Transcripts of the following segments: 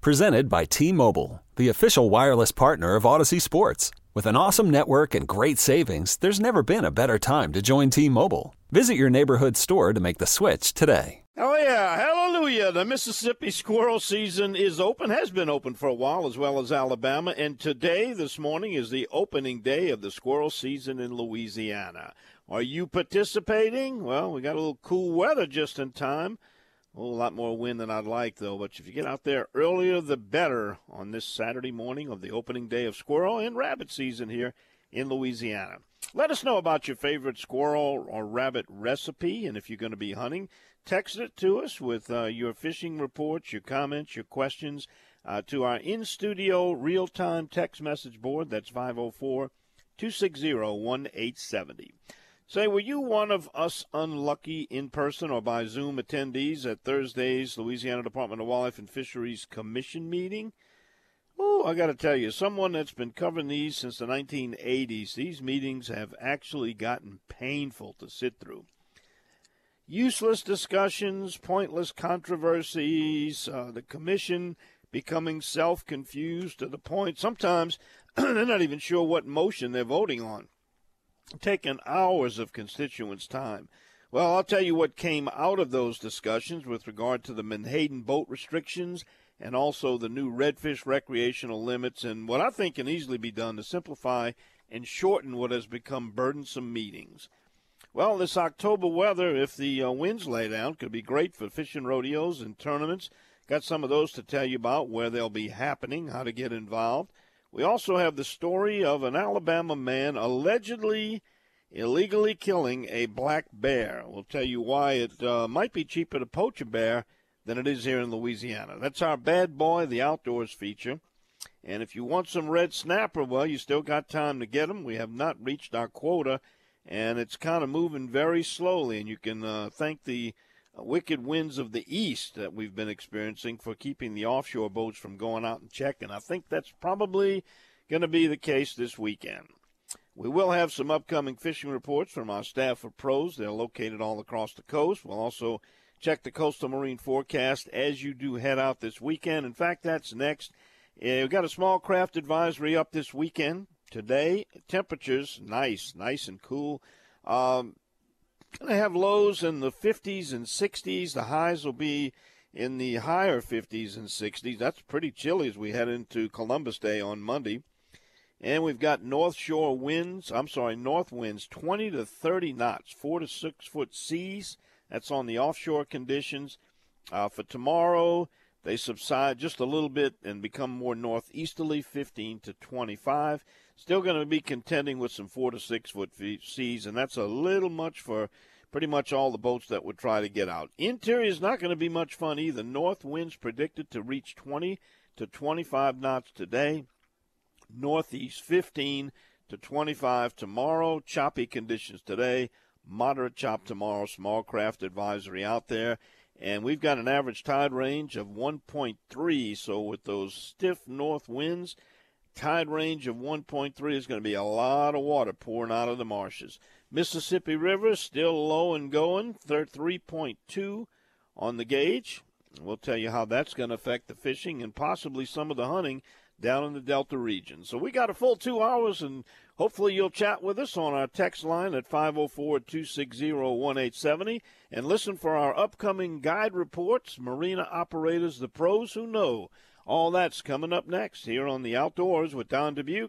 Presented by T Mobile, the official wireless partner of Audacy Sports. With an awesome network and great savings, there's never been a better time to join T Mobile. Visit your neighborhood store to make the switch today. Oh, yeah. Hallelujah. The Mississippi squirrel season is open, has been open for a while, as well as Alabama. And today, this morning, is the opening day of the squirrel season in Louisiana. Are you participating? Well, we got a little cool weather just in time. A whole lot more wind than I'd like, though. But if you get out there earlier, the better on this Saturday morning of the opening day of squirrel and rabbit season here in Louisiana. Let us know about your favorite squirrel or rabbit recipe, and if you're going to be hunting, text it to us with uh, your fishing reports, your comments, your questions uh, to our in studio real time text message board. That's 504 260 1870. Say, were you one of us unlucky in person or by Zoom attendees at Thursday's Louisiana Department of Wildlife and Fisheries Commission meeting? Oh, I got to tell you, someone that's been covering these since the 1980s, these meetings have actually gotten painful to sit through. Useless discussions, pointless controversies, uh, the commission becoming self confused to the point sometimes they're not even sure what motion they're voting on taken hours of constituents' time. Well, I'll tell you what came out of those discussions with regard to the Menhaden boat restrictions and also the new redfish recreational limits and what I think can easily be done to simplify and shorten what has become burdensome meetings. Well, this October weather, if the uh, winds lay down, could be great for fishing rodeos and tournaments. Got some of those to tell you about, where they'll be happening, how to get involved. We also have the story of an Alabama man allegedly illegally killing a black bear. We'll tell you why it uh, might be cheaper to poach a bear than it is here in Louisiana. That's our bad boy, the outdoors feature. And if you want some red snapper, well, you still got time to get them. We have not reached our quota, and it's kind of moving very slowly. And you can uh, thank the wicked winds of the east that we've been experiencing for keeping the offshore boats from going out and checking. I think that's probably going to be the case this weekend. We will have some upcoming fishing reports from our staff of pros. They're located all across the coast. We'll also check the coastal marine forecast as you do head out this weekend. In fact, that's next. Uh, we've got a small craft advisory up this weekend. Today, temperatures nice, nice and cool. Um, Going to have lows in the 50s and 60s. The highs will be in the higher 50s and 60s. That's pretty chilly as we head into Columbus Day on Monday. And we've got north shore winds, I'm sorry, north winds 20 to 30 knots, 4 to 6 foot seas. That's on the offshore conditions. Uh, for tomorrow, they subside just a little bit and become more northeasterly, 15 to 25. Still going to be contending with some four to six foot seas, and that's a little much for pretty much all the boats that would try to get out. Interior is not going to be much fun either. North winds predicted to reach 20 to 25 knots today. Northeast 15 to 25 tomorrow. Choppy conditions today. Moderate chop tomorrow. Small craft advisory out there. And we've got an average tide range of 1.3. So with those stiff north winds, tide range of 1.3 is going to be a lot of water pouring out of the marshes. Mississippi River still low and going, 3.2 on the gauge. We'll tell you how that's going to affect the fishing and possibly some of the hunting down in the Delta region. So we got a full two hours, and hopefully you'll chat with us on our text line at 504 260 1870 and listen for our upcoming guide reports, marina operators, the pros who know all that's coming up next here on the Outdoors with Don Dubuc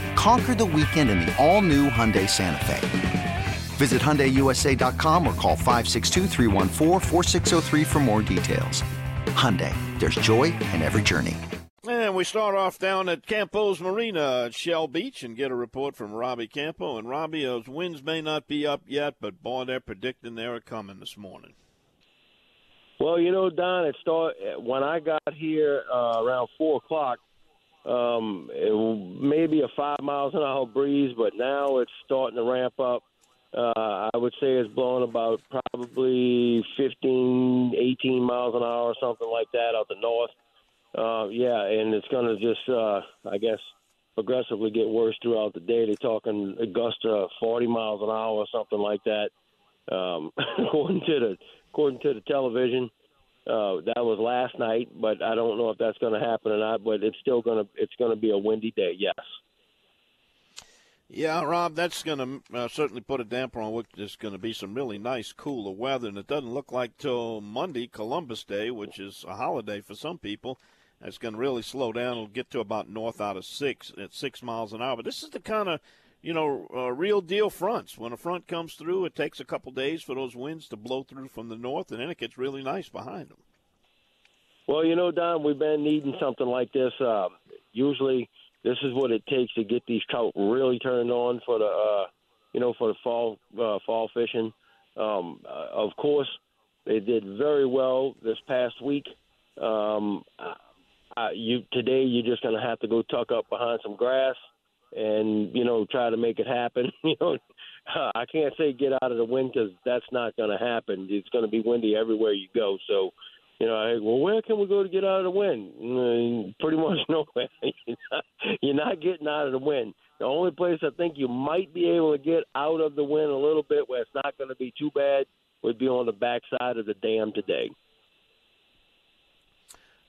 Conquer the weekend in the all-new Hyundai Santa Fe. Visit HyundaiUSA.com or call 562 for more details. Hyundai, there's joy in every journey. And we start off down at Campo's Marina at Shell Beach and get a report from Robbie Campo. And Robbie, those winds may not be up yet, but boy, they're predicting they're coming this morning. Well, you know, Don, it start when I got here uh, around four o'clock. Um, it maybe a five miles an hour breeze, but now it's starting to ramp up. Uh, I would say it's blowing about probably 15, 18 miles an hour or something like that out the north. Uh, yeah, and it's going to just, uh, I guess, progressively get worse throughout the day. They're talking a gust of 40 miles an hour or something like that. Um, according to the according to the television. Uh, that was last night, but I don't know if that's going to happen or not. But it's still going to it's going to be a windy day. Yes. Yeah, Rob, that's going to uh, certainly put a damper on what is going to be some really nice, cooler weather, and it doesn't look like till Monday, Columbus Day, which is a holiday for some people. That's going to really slow down. It'll get to about north out of six at six miles an hour. But this is the kind of you know, uh, real deal fronts. When a front comes through, it takes a couple days for those winds to blow through from the north, and then it gets really nice behind them. Well, you know, Don, we've been needing something like this. Uh, usually, this is what it takes to get these trout really turned on for the, uh, you know, for the fall uh, fall fishing. Um, uh, of course, they did very well this past week. Um, uh, you today, you're just going to have to go tuck up behind some grass and you know try to make it happen. you know, I can't say get out of the wind because that's not going to happen. It's going to be windy everywhere you go. So, you know, I, well, where can we go to get out of the wind? Mm, pretty much nowhere. you're, not, you're not getting out of the wind. The only place I think you might be able to get out of the wind a little bit where it's not going to be too bad would be on the backside of the dam today.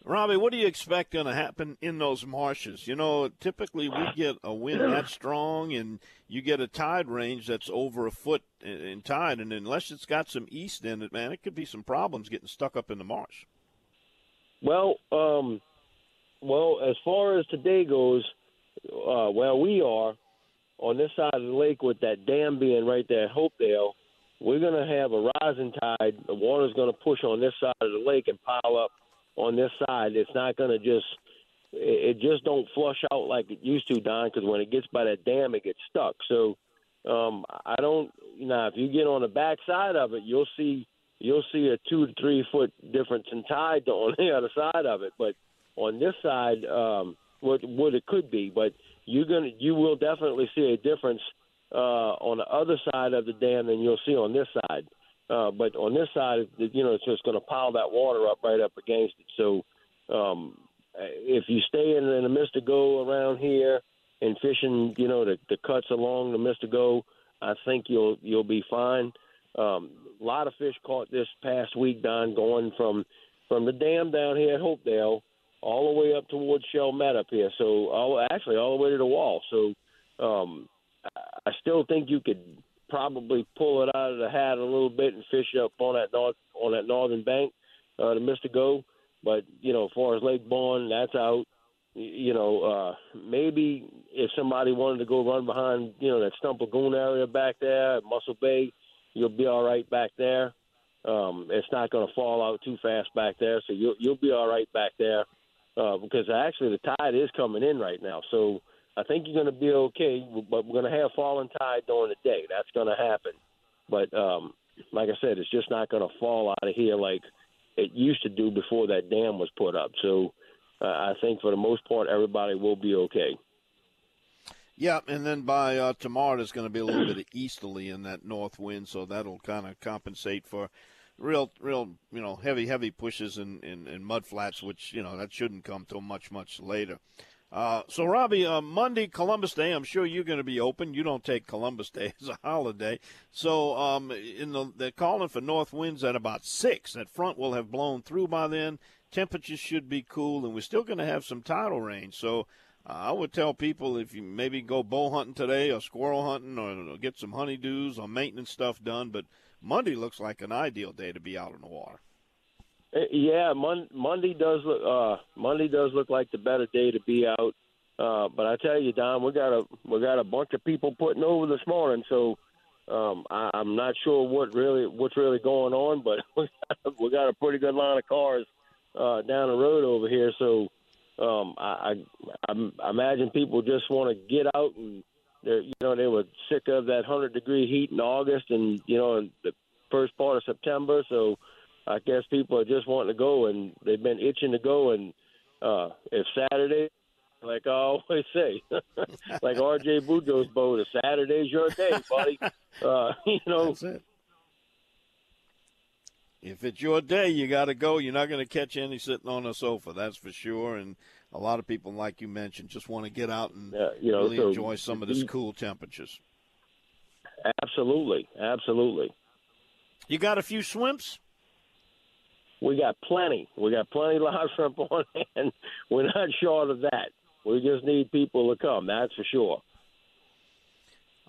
Robbie, what do you expect going to happen in those marshes? You know, typically we get a wind that strong, and you get a tide range that's over a foot in tide, and unless it's got some east in it, man, it could be some problems getting stuck up in the marsh. Well, um, well, as far as today goes, uh, where we are on this side of the lake with that dam being right there at Hopedale, we're going to have a rising tide. The water's going to push on this side of the lake and pile up on this side. It's not going to just it just don't flush out like it used to, Don. Because when it gets by that dam, it gets stuck. So um, I don't. You if you get on the back side of it, you'll see you'll see a two to three foot difference in tide on the other side of it. But on this side, um, what what it could be, but you're gonna you will definitely see a difference uh, on the other side of the dam than you'll see on this side. Uh, but on this side, you know, it's just going to pile that water up right up against it. So um, if you stay in, in the Mystico around here and fishing, you know, the, the cuts along the Mystico, I think you'll you'll be fine. Um, a lot of fish caught this past week, Don, going from from the dam down here at Hopedale all the way up towards Shell Met up here. So all, actually all the way to the wall. So um, I still think you could probably pull it out of the hat a little bit and fish up on that north on that northern bank uh, to Mystico. But you know, as far as Lake Borgne, that's out. You know, uh, maybe if somebody wanted to go run behind, you know, that Stump Lagoon area back there Mussel Bay, you'll be all right back there. Um, it's not going to fall out too fast back there, so you'll you'll be all right back there uh, because actually the tide is coming in right now. So I think you're going to be okay, but we're going to have falling tide during the day. That's going to happen. But um, like I said, it's just not going to fall out of here like it used to do before that dam was put up. So uh, I think for the most part, everybody will be okay. Yeah, and then by uh, tomorrow, there's going to be a little bit of easterly in that north wind, so that'll kind of compensate for real, real, you know, heavy, heavy pushes in, in, in mud flats, which you know that shouldn't come till much, much later. Uh, so, Robbie, uh, Monday, Columbus Day, I'm sure you're going to be open. You don't take Columbus Day as a holiday. So, um, in the, they're calling for north winds at about 6. That front will have blown through by then. Temperatures should be cool, and we're still going to have some tidal rain. So, uh, I would tell people if you maybe go bow hunting today or squirrel hunting or get some honeydews or maintenance stuff done. But Monday looks like an ideal day to be out on the water. Uh, yeah, Mon- Monday does look. Uh, Monday does look like the better day to be out. Uh, but I tell you, Don, we got a we got a bunch of people putting over this morning, so um, I, I'm not sure what really what's really going on, but we got, we got a pretty good line of cars uh, down the road over here. So um, I, I, I imagine people just want to get out and they're you know they were sick of that hundred degree heat in August and you know in the first part of September, so I guess people are just wanting to go, and they've been itching to go. And uh, if Saturday, like I always say, like R.J. Bujo's boat, if Saturday's your day, buddy, uh, you know. If it's your day, you got to go. You're not going to catch any sitting on a sofa, that's for sure. And a lot of people, like you mentioned, just want to get out and you know, really so enjoy some of this cool temperatures. Absolutely, absolutely. You got a few swimps? We got plenty. We got plenty of live shrimp on hand. We're not short of that. We just need people to come. That's for sure.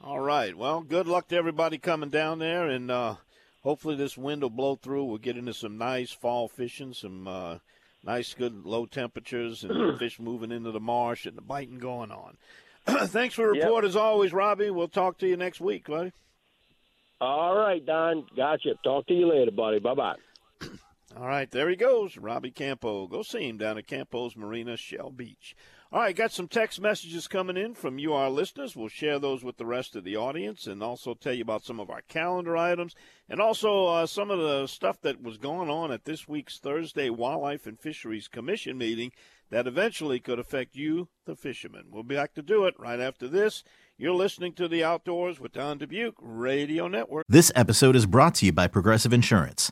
All right. Well, good luck to everybody coming down there, and uh, hopefully this wind will blow through. We'll get into some nice fall fishing, some uh, nice, good low temperatures, and fish moving into the marsh and the biting going on. Thanks for the report yep. as always, Robbie. We'll talk to you next week, buddy. All right, Don. Gotcha. Talk to you later, buddy. Bye bye. All right, there he goes, Robbie Campo. Go see him down at Campo's Marina, Shell Beach. All right, got some text messages coming in from you, our listeners. We'll share those with the rest of the audience and also tell you about some of our calendar items and also uh, some of the stuff that was going on at this week's Thursday Wildlife and Fisheries Commission meeting that eventually could affect you, the fishermen. We'll be back to do it right after this. You're listening to The Outdoors with Don Dubuc Radio Network. This episode is brought to you by Progressive Insurance.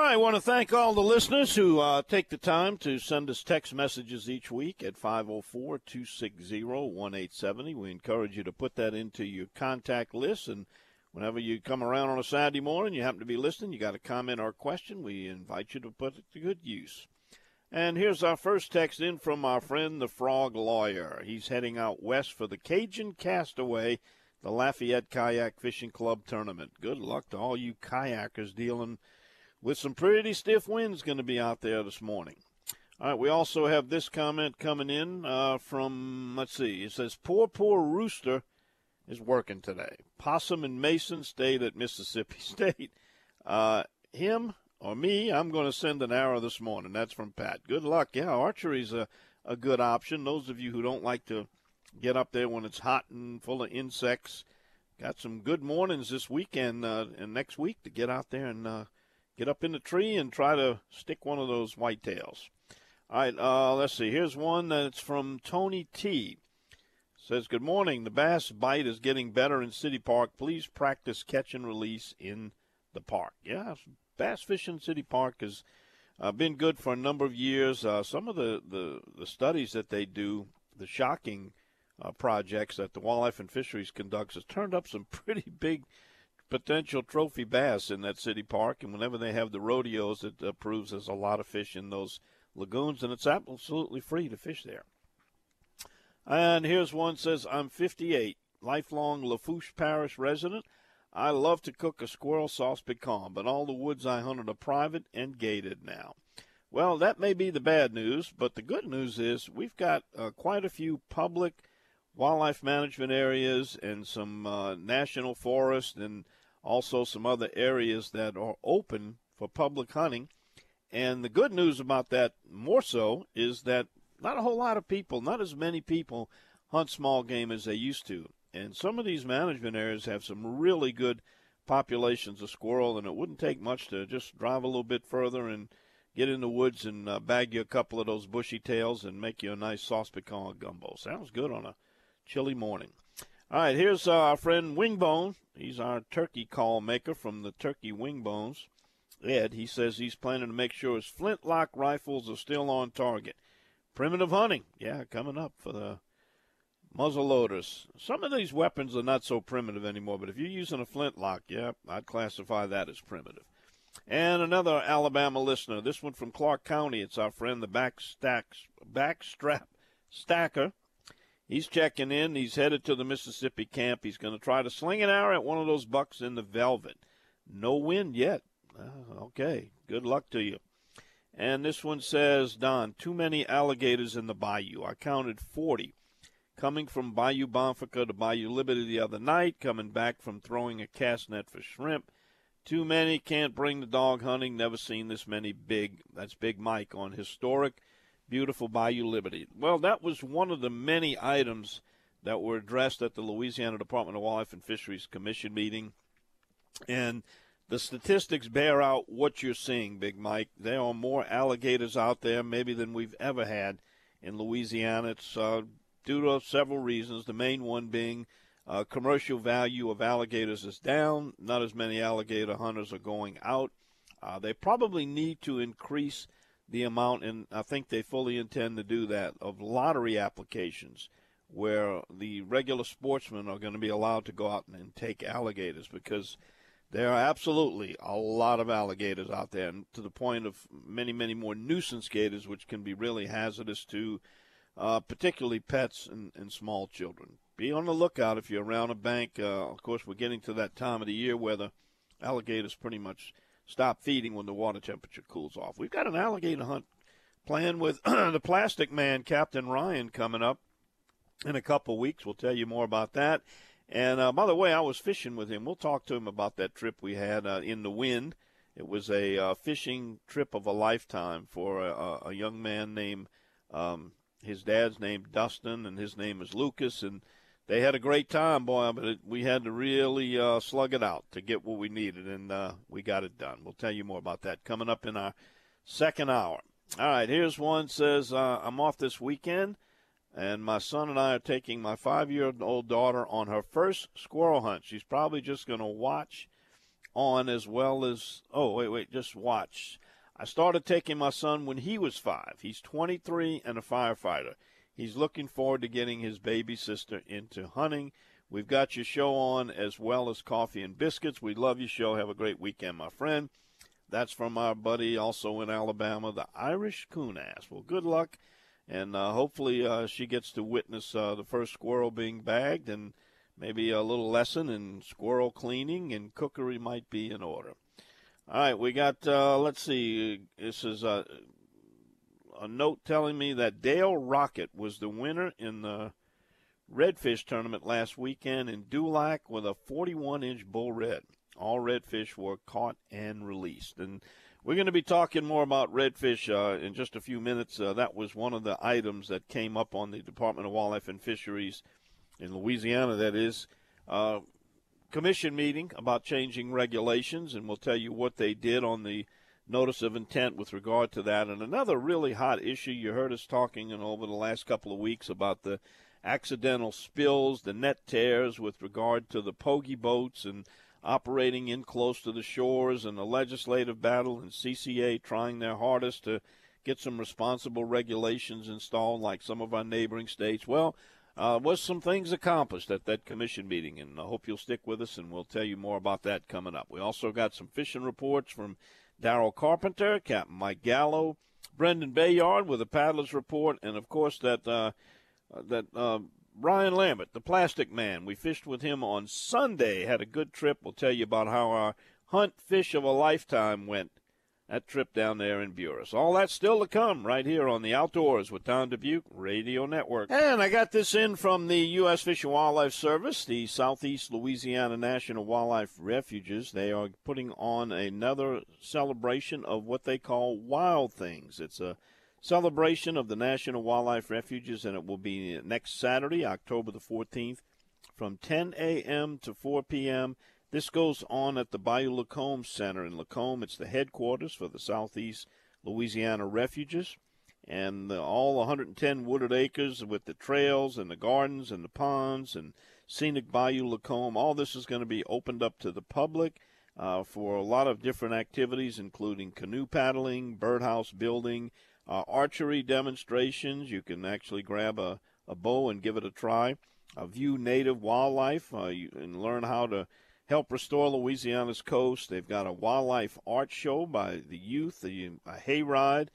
I want to thank all the listeners who uh, take the time to send us text messages each week at 504 260 1870. We encourage you to put that into your contact list. And whenever you come around on a Saturday morning, you happen to be listening, you got a comment or a question, we invite you to put it to good use. And here's our first text in from our friend, the Frog Lawyer. He's heading out west for the Cajun Castaway, the Lafayette Kayak Fishing Club tournament. Good luck to all you kayakers dealing with some pretty stiff winds going to be out there this morning. All right, we also have this comment coming in uh, from, let's see, it says, Poor, poor rooster is working today. Possum and Mason stayed at Mississippi State. Uh, him or me, I'm going to send an arrow this morning. That's from Pat. Good luck. Yeah, archery's a, a good option. Those of you who don't like to get up there when it's hot and full of insects, got some good mornings this weekend uh, and next week to get out there and uh, get up in the tree and try to stick one of those whitetails. All right, uh, let's see. Here's one that's from Tony T. Says, Good morning. The bass bite is getting better in City Park. Please practice catch and release in the park. Yeah, bass fishing City Park has uh, been good for a number of years. Uh, some of the, the, the, studies that they do, the shocking uh, projects that the Wildlife and Fisheries conducts, has turned up some pretty big potential trophy bass in that city park, and whenever they have the rodeos, it uh, proves there's a lot of fish in those lagoons, and it's absolutely free to fish there. And here's one says, I'm 58, lifelong Lafourche Parish resident. I love to cook a squirrel sauce piquante, but all the woods I hunted are private and gated now. Well, that may be the bad news, but the good news is we've got uh, quite a few public wildlife management areas and some uh, national forest and also some other areas that are open for public hunting. And the good news about that, more so, is that not a whole lot of people, not as many people, hunt small game as they used to. And some of these management areas have some really good populations of squirrel, and it wouldn't take much to just drive a little bit further and get in the woods and uh, bag you a couple of those bushy tails and make you a nice sauce piquante gumbo. Sounds good on a chilly morning. All right, here's uh, our friend Wingbone. He's our turkey call maker from the Turkey Wingbones. Ed, he says he's planning to make sure his flintlock rifles are still on target. Primitive hunting, yeah, coming up for the muzzle loaders. Some of these weapons are not so primitive anymore, but if you're using a flintlock, yeah, I'd classify that as primitive. And another Alabama listener, this one from Clarke County. It's our friend the backstack, backstrap stacker. He's checking in. He's headed to the Mississippi camp. He's going to try to sling an arrow at one of those bucks in the velvet. No wind yet. Uh, okay. Good luck to you. And this one says, Don, too many alligators in the bayou. I counted 40. Coming from Bayou Bonfouca to Bayou Liberty the other night, coming back from throwing a cast net for shrimp. Too many, can't bring the dog hunting. Never seen this many big. That's Big Mike on historic beautiful Bayou Liberty. Well, that was one of the many items that were addressed at the Louisiana Department of Wildlife and Fisheries Commission meeting. And the statistics bear out what you're seeing, Big Mike. There are more alligators out there, maybe than we've ever had in Louisiana. It's uh, due to several reasons. The main one being uh, commercial value of alligators is down. Not as many alligator hunters are going out. Uh, they probably need to increase the amount, and I think they fully intend to do that, of lottery applications where the regular sportsmen are going to be allowed to go out and take alligators because there are absolutely a lot of alligators out there, and to the point of many, many more nuisance gators, which can be really hazardous to uh, particularly pets and, and, small children. Be on the lookout if you're around a bank. Uh, of course, we're getting to that time of the year where the alligators pretty much – stop feeding when the water temperature cools off. We've got an alligator hunt planned with the Plastic Man, Captain Ryan, coming up in a couple weeks. We'll tell you more about that. And uh, by the way, I was fishing with him. We'll talk to him about that trip we had uh, in the wind. It was a uh, fishing trip of a lifetime for a, a young man named, um, his dad's named Dustin, and his name is Lucas. And they had a great time, boy, but it, we had to really uh, slug it out to get what we needed, and uh, we got it done. We'll tell you more about that coming up in our second hour. All right, here's one says uh, I'm off this weekend, and my son and I are taking my five-year-old daughter on her first squirrel hunt. She's probably just going to watch on as well as, oh, wait, wait, just watch. I started taking my son when he was five. He's 23 and a firefighter. He's looking forward to getting his baby sister into hunting. We've got your show on as well as coffee and biscuits. We love your show. Have a great weekend, my friend. That's from our buddy also in Alabama, the Irish Coonass. Well, good luck, and uh, hopefully uh, she gets to witness uh, the first squirrel being bagged, and maybe a little lesson in squirrel cleaning and cookery might be in order. All right, we got, uh, let's see, this is a, a note telling me that Dale Rocket was the winner in the redfish tournament last weekend in Dulac with a 41 inch bull red. All redfish were caught and released. And we're going to be talking more about redfish uh, in just a few minutes. Uh, that was one of the items that came up on the Department of Wildlife and Fisheries in Louisiana, that is, uh, commission meeting about changing regulations, and we'll tell you what they did on the notice of intent with regard to that. And another really hot issue you heard us talking in over the last couple of weeks about the accidental spills, the net tears with regard to the pogie boats and operating in close to the shores and the legislative battle and CCA trying their hardest to get some responsible regulations installed like some of our neighboring states. Well, uh, was some things accomplished at that commission meeting, and I hope you'll stick with us, and we'll tell you more about that coming up. We also got some fishing reports from Daryl Carpenter, Captain Mike Gallo, Brendan Bayard with the paddler's report, and of course that uh, uh, that uh, Brian Lambert, the Plastic Man. We fished with him on Sunday. Had a good trip. We'll tell you about how our hunt fish of a lifetime went. That trip down there in Buras. All that's still to come right here on the Outdoors with Don Dubuc Radio Network. And I got this in from the U.S. Fish and Wildlife Service, the Southeast Louisiana National Wildlife Refuges. They are putting on another celebration of what they call Wild Things. It's a celebration of the National Wildlife Refuges, and it will be next Saturday, October the 14th, from 10 a.m. to 4 p.m. This goes on at the Bayou Lacombe Center in Lacombe. It's the headquarters for the Southeast Louisiana Refuges. And the, all 110 wooded acres with the trails and the gardens and the ponds and scenic Bayou Lacombe, all this is going to be opened up to the public uh, for a lot of different activities, including canoe paddling, birdhouse building, uh, archery demonstrations. You can actually grab a, a bow and give it a try. Uh, view native wildlife uh, you, and learn how to help restore Louisiana's coast. They've got a wildlife art show by the youth, the a hayride,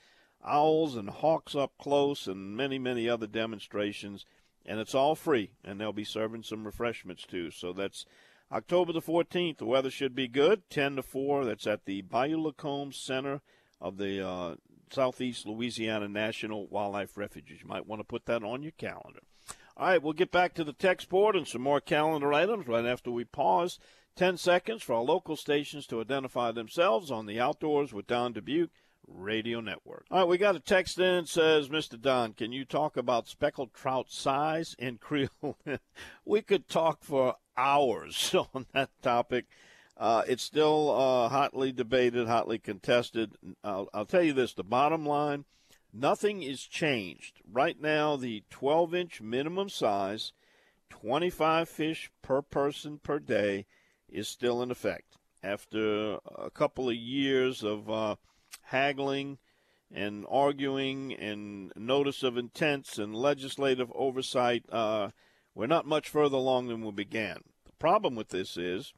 owls and hawks up close, and many, many other demonstrations. And it's all free, and they'll be serving some refreshments too. So that's October the 14th. The weather should be good, 10 to 4. That's at the Bayou Lacombe Center of the uh, Southeast Louisiana National Wildlife Refuge. You might want to put that on your calendar. All right, we'll get back to the text board and some more calendar items right after we pause. 10 seconds for our local stations to identify themselves on the Outdoors with Don Dubuc Radio Network. All right, we got a text in says, Mr. Don, can you talk about speckled trout size in Creel? we could talk for hours on that topic. Uh, it's still uh, hotly debated, hotly contested. I'll, I'll, tell you this the bottom line nothing is changed. Right now, the 12 inch minimum size, 25 fish per person per day, is still in effect. After a couple of years of uh, haggling and arguing and notice of intents and legislative oversight, uh, we're not much further along than we began. The problem with this is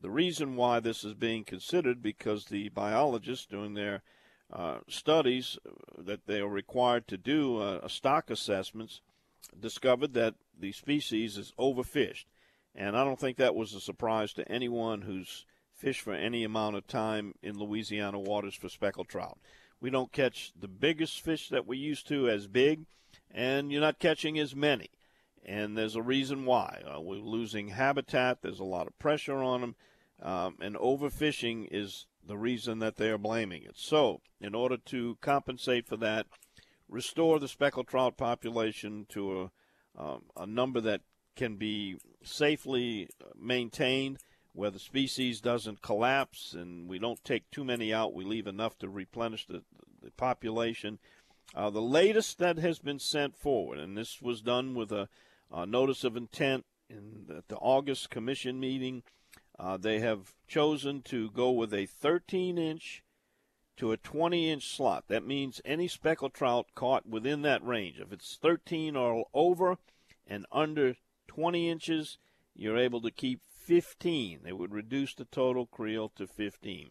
the reason why this is being considered because the biologists doing their uh, studies that they are required to do uh, stock assessments discovered that the species is overfished. And I don't think that was a surprise to anyone who's fished for any amount of time in Louisiana waters for speckled trout. We don't catch the biggest fish that we used to as big, and you're not catching as many. And there's a reason why. Uh, we're losing habitat, there's a lot of pressure on them um, and overfishing is the reason that they are blaming it. So, in order to compensate for that, restore the speckled trout population to a, um, a number that can be safely maintained, where the species doesn't collapse and we don't take too many out, we leave enough to replenish the, the population. Uh, the latest that has been sent forward, and this was done with a, a notice of intent in the, the August commission meeting Uh, they have chosen to go with a 13 inch to a 20 inch slot. That means any speckled trout caught within that range. If it's 13 or over and under 20 inches, you're able to keep 15. They would reduce the total creel to 15.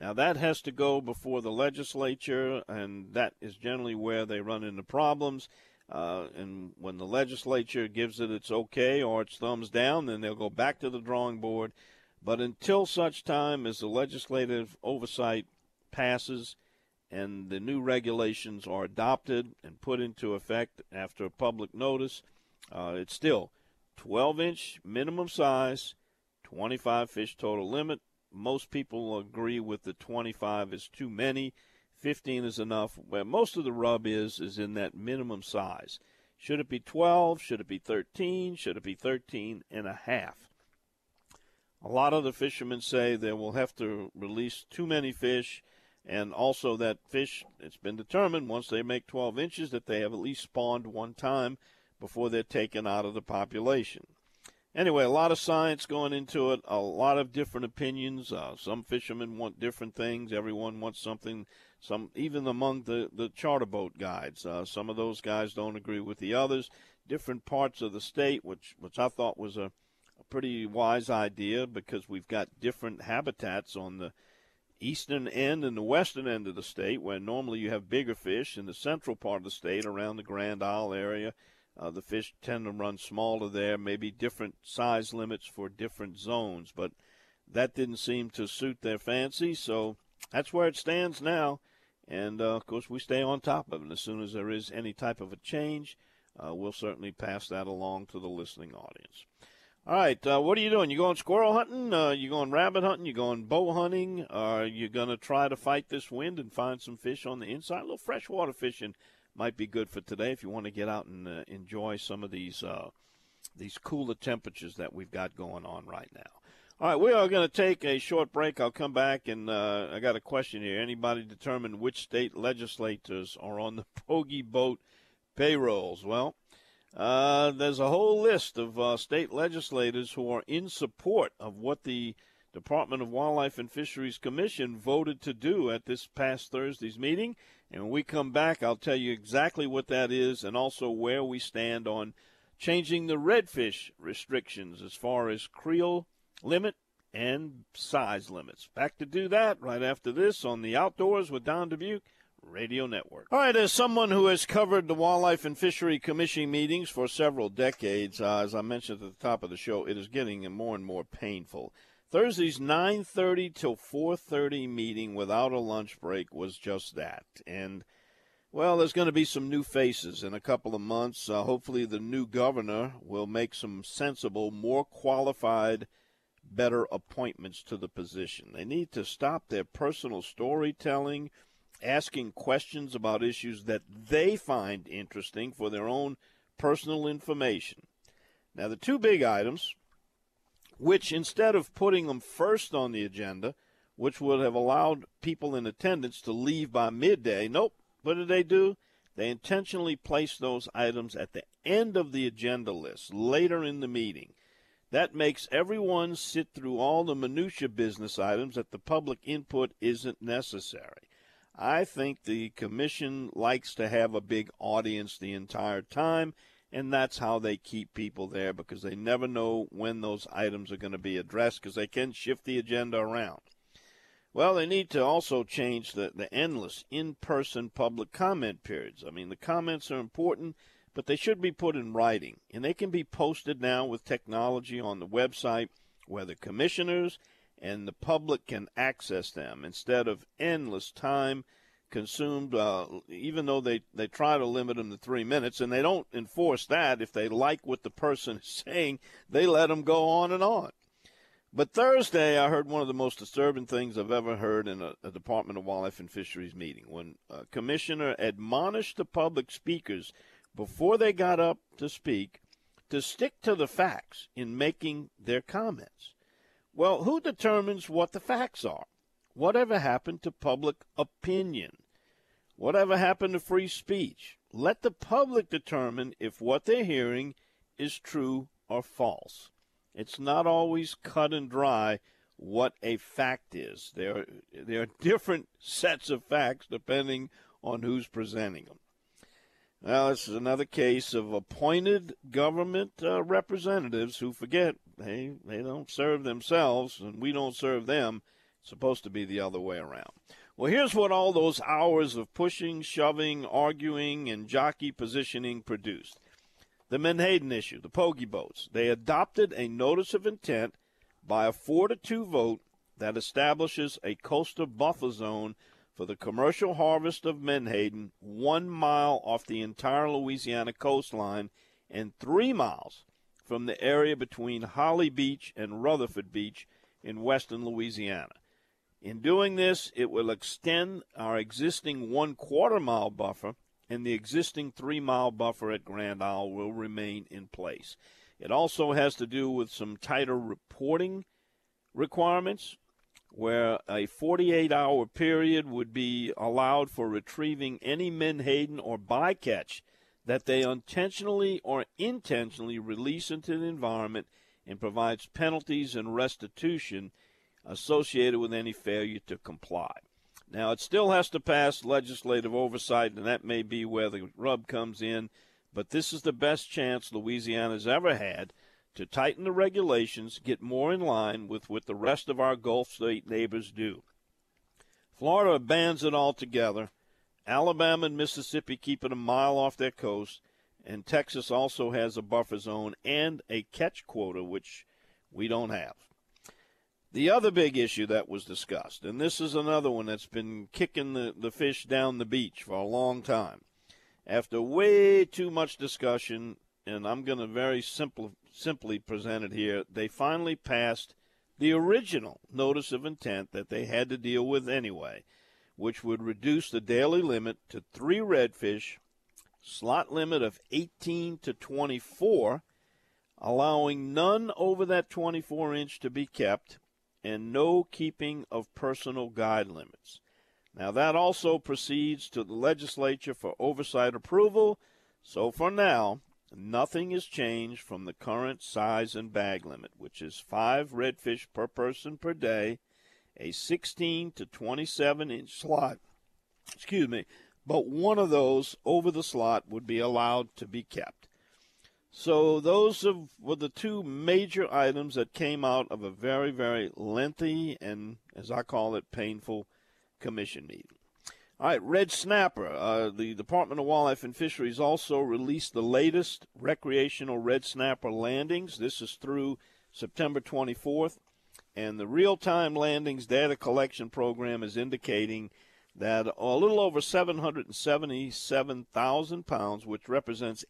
Now, that has to go before the legislature, and that is generally where they run into problems. Uh, and when the legislature gives it its okay or its thumbs down, then they'll go back to the drawing board. But until such time as the legislative oversight passes and the new regulations are adopted and put into effect after public notice, uh, it's still 12 inch minimum size, 25 fish total limit. Most people agree with the 25 is too many. 15 is enough. Where most of the rub is is in that minimum size. Should it be 12? Should it be 13? Should it be 13 and a half? A lot of the fishermen say they will have to release too many fish, and also that fish, it's been determined once they make 12 inches that they have at least spawned one time before they're taken out of the population. Anyway, a lot of science going into it, a lot of different opinions. Uh, some fishermen want different things. Everyone wants something. Some even among the the charter boat guides, uh, some of those guys don't agree with the others. Different parts of the state, which which I thought was a, a pretty wise idea because we've got different habitats on the eastern end and the western end of the state, where normally you have bigger fish. In the central part of the state, around the Grand Isle area, uh, the fish tend to run smaller there, maybe different size limits for different zones, but that didn't seem to suit their fancy, so that's where it stands now. And uh, of course, we stay on top of it. As soon as there is any type of a change, uh, we'll certainly pass that along to the listening audience. All right, uh, what are you doing? You going squirrel hunting? Uh, you going rabbit hunting? You going bow hunting? Are you going to try to fight this wind and find some fish on the inside? A little freshwater fishing might be good for today if you want to get out and uh, enjoy some of these uh, these cooler temperatures that we've got going on right now. All right, we are going to take a short break. I'll come back and uh, I got a question here. Anybody determine which state legislators are on the Pogie Boat payrolls? Well, uh, there's a whole list of uh, state legislators who are in support of what the Department of Wildlife and Fisheries Commission voted to do at this past Thursday's meeting. And when we come back, I'll tell you exactly what that is and also where we stand on changing the redfish restrictions as far as creel limit and size limits. Back to do that right after this on the Outdoors with Don Dubuc Radio Network. All right, as someone who has covered the Wildlife and Fishery Commission meetings for several decades, uh, as I mentioned at the top of the show, it is getting more and more painful. Thursday's 9:30 till 4:30 meeting without a lunch break was just that. And well, there's going to be some new faces in a couple of months. Uh, hopefully the new governor will make some sensible, more qualified, better appointments to the position. They need to stop their personal storytelling, asking questions about issues that they find interesting for their own personal information. Now, the two big items which instead of putting them first on the agenda, which would have allowed people in attendance to leave by midday, nope. What did they do? They intentionally placed those items at the end of the agenda list, later in the meeting. That makes everyone sit through all the minutia business items that the public input isn't necessary. I think the commission likes to have a big audience the entire time, and that's how they keep people there because they never know when those items are going to be addressed because they can shift the agenda around. Well, they need to also change the, the endless in person public comment periods. I mean, the comments are important, but they should be put in writing. And they can be posted now with technology on the website where the commissioners and the public can access them instead of endless time consumed, uh, even though they, they try to limit them to three minutes, and they don't enforce that. If they like what the person is saying, they let them go on and on. But Thursday, I heard one of the most disturbing things I've ever heard in a, a Department of Wildlife and Fisheries meeting when a commissioner admonished the public speakers before they got up to speak to stick to the facts in making their comments. Well, who determines what the facts are? Whatever happened to public opinion? Whatever happened to free speech? Let the public determine if what they're hearing is true or false. It's not always cut and dry what a fact is. There, there are different sets of facts depending on who's presenting them. Well, this is another case of appointed government uh, representatives who forget they they don't serve themselves and we don't serve them. Supposed to be the other way around. Well, here's what all those hours of pushing, shoving, arguing, and jockey positioning produced. The Menhaden issue, the Pogie boats, they adopted a notice of intent by a 4 to 2 vote that establishes a coastal buffer zone for the commercial harvest of menhaden one mile off the entire Louisiana coastline and three miles from the area between Holly Beach and Rutherford Beach in western Louisiana. In doing this, it will extend our existing one quarter mile buffer, and the existing three mile buffer at Grand Isle will remain in place. It also has to do with some tighter reporting requirements where a 48 hour period would be allowed for retrieving any menhaden or bycatch that they intentionally or intentionally release into the environment and provides penalties and restitution associated with any failure to comply. Now, it still has to pass legislative oversight, and that may be where the rub comes in, but this is the best chance Louisiana's ever had to tighten the regulations, get more in line with what the rest of our Gulf state neighbors do. Florida bans it altogether. Alabama and Mississippi keep it a mile off their coast, and Texas also has a buffer zone and a catch quota, which we don't have. The other big issue that was discussed, and this is another one that's been kicking the, the fish down the beach for a long time. After way too much discussion, and I'm going to very simple, simply present it here, they finally passed the original notice of intent that they had to deal with anyway, which would reduce the daily limit to three redfish, slot limit of 18 to 24, allowing none over that 24 inch to be kept, and no keeping of personal guide limits. Now, that also proceeds to the legislature for oversight approval. So, for now, nothing has changed from the current size and bag limit, which is five redfish per person per day, a 16 to 27 inch slot. Excuse me, but one of those over the slot would be allowed to be kept. So those were the two major items that came out of a very, very lengthy and, as I call it, painful commission meeting. All right, red snapper. Uh, the Department of Wildlife and Fisheries also released the latest recreational red snapper landings. This is through September 24th, and the real-time landings data collection program is indicating that a little over 777,000 pounds, which represents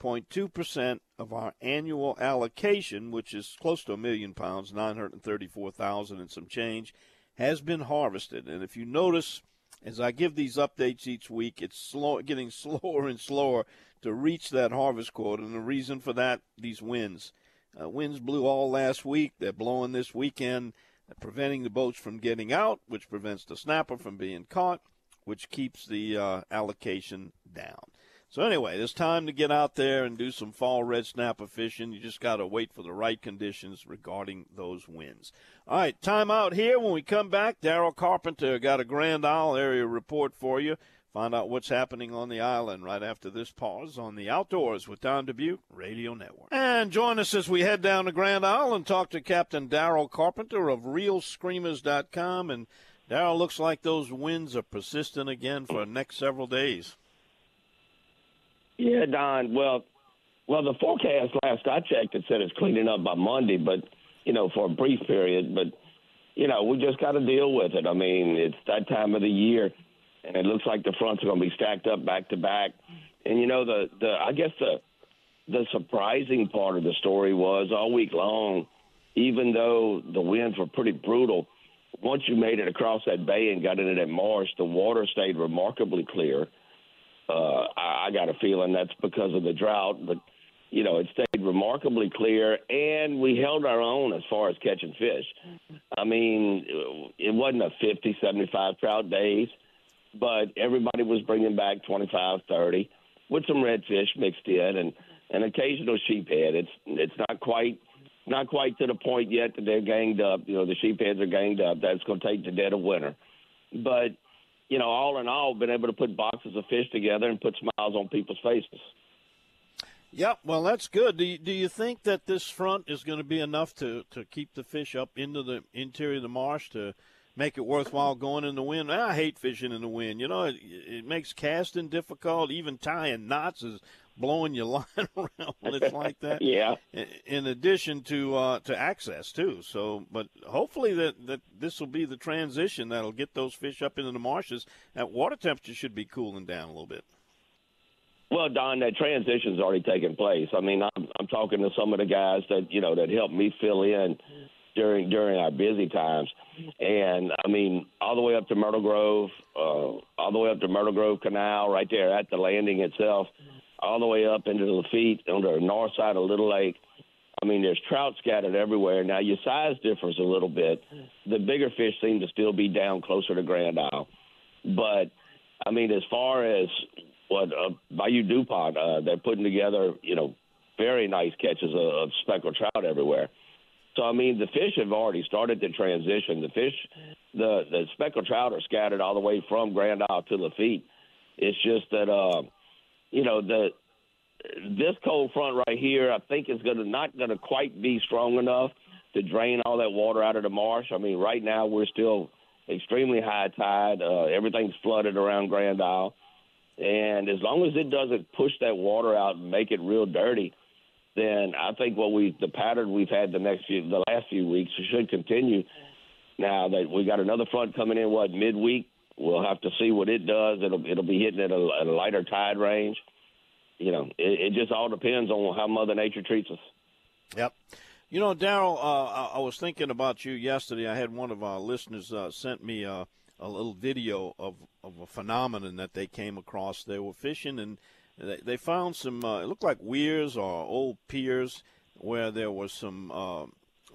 83.2% of our annual allocation, which is close to a million pounds, 934,000 and some change, has been harvested. And if you notice, as I give these updates each week, it's slow, getting slower and slower to reach that harvest quota. And the reason for that, these winds. Uh, winds blew all last week. They're blowing this weekend, preventing the boats from getting out, which prevents the snapper from being caught, which keeps the uh, allocation down. So anyway, it's time to get out there and do some fall red snapper fishing. You just got to wait for the right conditions regarding those winds. All right, time out here. When we come back, Daryl Carpenter got a Grand Isle area report for you. Find out what's happening on the island right after this pause on the Outdoors with Don Dubuc Radio Network. And join us as we head down to Grand Isle and talk to Captain Daryl Carpenter of ReelScreamers.com. And Daryl, looks like those winds are persistent again for the next several days. Yeah, Don. Well, well, the forecast last I checked it said it's cleaning up by Monday, but you know, for a brief period. But you know, we just got to deal with it. I mean, it's that time of the year, and it looks like the fronts are going to be stacked up back to back. And you know, the the I guess the the surprising part of the story was all week long, even though the winds were pretty brutal. Once you made it across that bay and got into that marsh, the water stayed remarkably clear uh, I, I got a feeling that's because of the drought, but you know, it stayed remarkably clear, and we held our own as far as catching fish. I mean, it wasn't a 50, 75 trout days, but everybody was bringing back 25, 30 with some redfish mixed in, and an occasional sheephead. It's it's not quite not quite to the point yet that they're ganged up. You know, the sheepheads are ganged up. That's going to take the dead of winter. But you know, all in all, been able to put boxes of fish together and put smiles on people's faces. Yep, well, that's good. Do you, do you think that this front is going to be enough to, to keep the fish up into the interior of the marsh to make it worthwhile going in the wind? I hate fishing in the wind. You know, it, it makes casting difficult. Even tying knots is blowing your line around when it's like that. yeah. In addition to uh, to access too. So, but hopefully that that this will be the transition that'll get those fish up into the marshes. That water temperature should be cooling down a little bit. Well, Don, that transition's already taken place. I mean, I'm, I'm talking to some of the guys that you know that helped me fill in during during our busy times, and I mean, all the way up to Myrtle Grove, uh, all the way up to Myrtle Grove Canal, right there at the landing itself, all the way up into Lafitte on the north side of Little Lake. I mean, there's trout scattered everywhere. Now, your size differs a little bit. The bigger fish seem to still be down closer to Grand Isle, but I mean, as far as what uh, Bayou DuPont, uh, they're putting together, you know, very nice catches of, of speckled trout everywhere. So I mean, the fish have already started to transition. The fish, the the speckled trout are scattered all the way from Grand Isle to Lafitte. It's just that, uh, you know, the this cold front right here, I think is going to not going to quite be strong enough to drain all that water out of the marsh. I mean, right now we're still extremely high tide. Uh, everything's flooded around Grand Isle. And as long as it doesn't push that water out and make it real dirty, then I think what we the pattern we've had the next few the last few weeks should continue. Now that we got another front coming in, what midweek, we'll have to see what it does. It'll it'll be hitting at a, at a lighter tide range. You know, it, it just all depends on how Mother Nature treats us. Yep. You know, Daryl, uh, I, was thinking about you yesterday. I had one of our listeners uh, sent me. Uh, a little video of, of a phenomenon that they came across. They were fishing and they, they found some, uh, it looked like weirs or old piers where there was some, uh,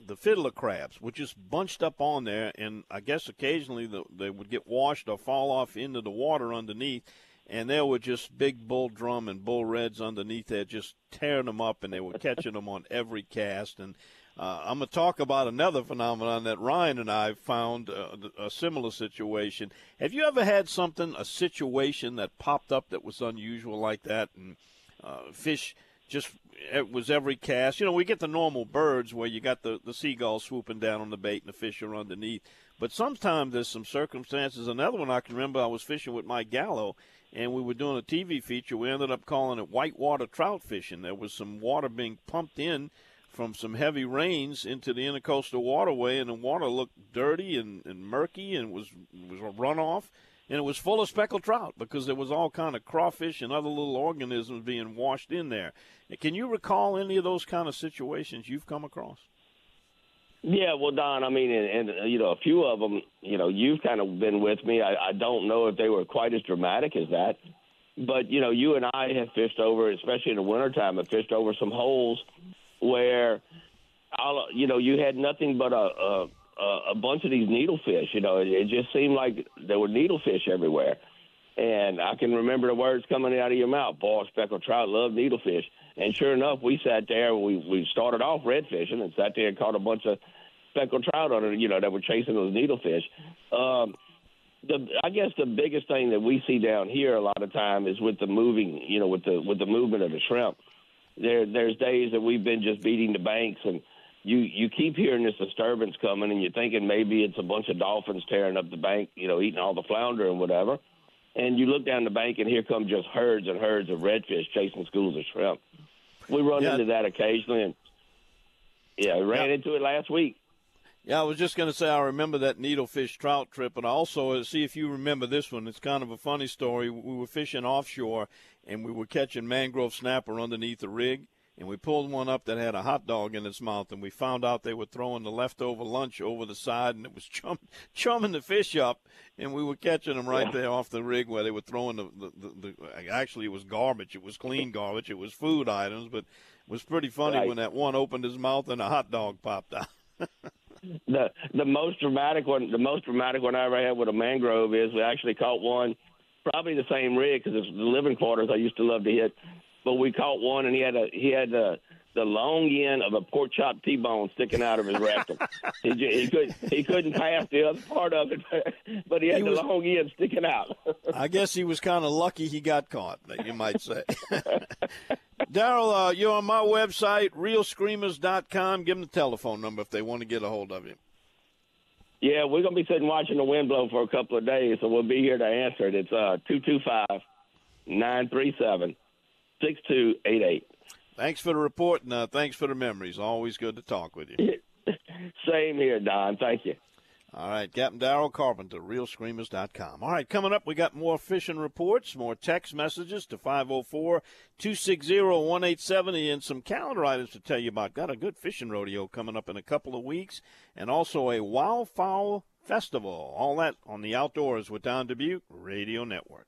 the fiddler crabs, which just bunched up on there. And I guess occasionally the, they would get washed or fall off into the water underneath. And there were just big bull drum and bull reds underneath there, just tearing them up, and they were catching them on every cast. And uh, I'm going to talk about another phenomenon that Ryan and I found uh, a similar situation. Have you ever had something, a situation that popped up that was unusual like that, and uh, fish just it was every cast? You know, we get the normal birds where you got the the seagulls swooping down on the bait and the fish are underneath. But sometimes there's some circumstances. Another one I can remember, I was fishing with Mike Gallo, and we were doing a TV feature. We ended up calling it whitewater trout fishing. There was some water being pumped in from some heavy rains into the intercoastal waterway, and the water looked dirty and, and murky, and was was a runoff, and it was full of speckled trout because there was all kind of crawfish and other little organisms being washed in there. Can you recall any of those kind of situations you've come across? Yeah, well, Don, I mean, and, and you know, a few of them, you know, you've kind of been with me. I, I don't know if they were quite as dramatic as that, but you know, you and I have fished over, especially in the wintertime, have fished over some holes where you know you had nothing but a a, a bunch of these needlefish. You know, it, it just seemed like there were needlefish everywhere. And I can remember the words coming out of your mouth, boy, speckled trout love needlefish. And sure enough, we sat there. We we started off red fishing and sat there and caught a bunch of speckled trout on it. You know that were chasing those needlefish. Um, the I guess the biggest thing that we see down here a lot of time is with the moving. You know, with the with the movement of the shrimp there there's days that we've been just beating the banks and you you keep hearing this disturbance coming and you're thinking maybe it's a bunch of dolphins tearing up the bank, you know, eating all the flounder and whatever. And you look down the bank and here come just herds and herds of redfish chasing schools of shrimp. We run yeah. into that occasionally and yeah, we ran yeah. into it last week. Yeah, I was just going to say I remember that needlefish trout trip, and also uh, see if you remember this one. It's kind of a funny story. We were fishing offshore, and we were catching mangrove snapper underneath the rig, and we pulled one up that had a hot dog in its mouth, and we found out they were throwing the leftover lunch over the side, and it was chum, chumming the fish up, and we were catching them right there off the rig where they were throwing the, the, the, the actually it was garbage. It was clean garbage. It was food items, but it was pretty funny right. when that one opened his mouth and a hot dog popped out. the the most dramatic one, the most dramatic one I ever had with a mangrove is we actually caught one, probably the same rig because it's the living quarters I used to love to hit. But we caught one, and he had a he had a the long end of a pork chop T-bone sticking out of his rectum. he, he could he couldn't pass the other part of it, but he had he the was, long end sticking out. I guess he was kind of lucky he got caught. You might say. Daryl, uh, you're on my website, reelscreamers.com. Give them the telephone number if they want to get a hold of you. Yeah, we're gonna be sitting watching the wind blow for a couple of days, so we'll be here to answer it. It's uh two two five nine three seven six two eight eight. Thanks for the report and uh, thanks for the memories. Always good to talk with you. Same here, Don. Thank you. All right, Captain Daryl Carpenter, reelscreamers.com. All right, coming up, we got more fishing reports, more text messages to 504 260 1870, and some calendar items to tell you about. Got a good fishing rodeo coming up in a couple of weeks, and also a wildfowl festival. All that on the Outdoors with Don Dubuc Radio Network.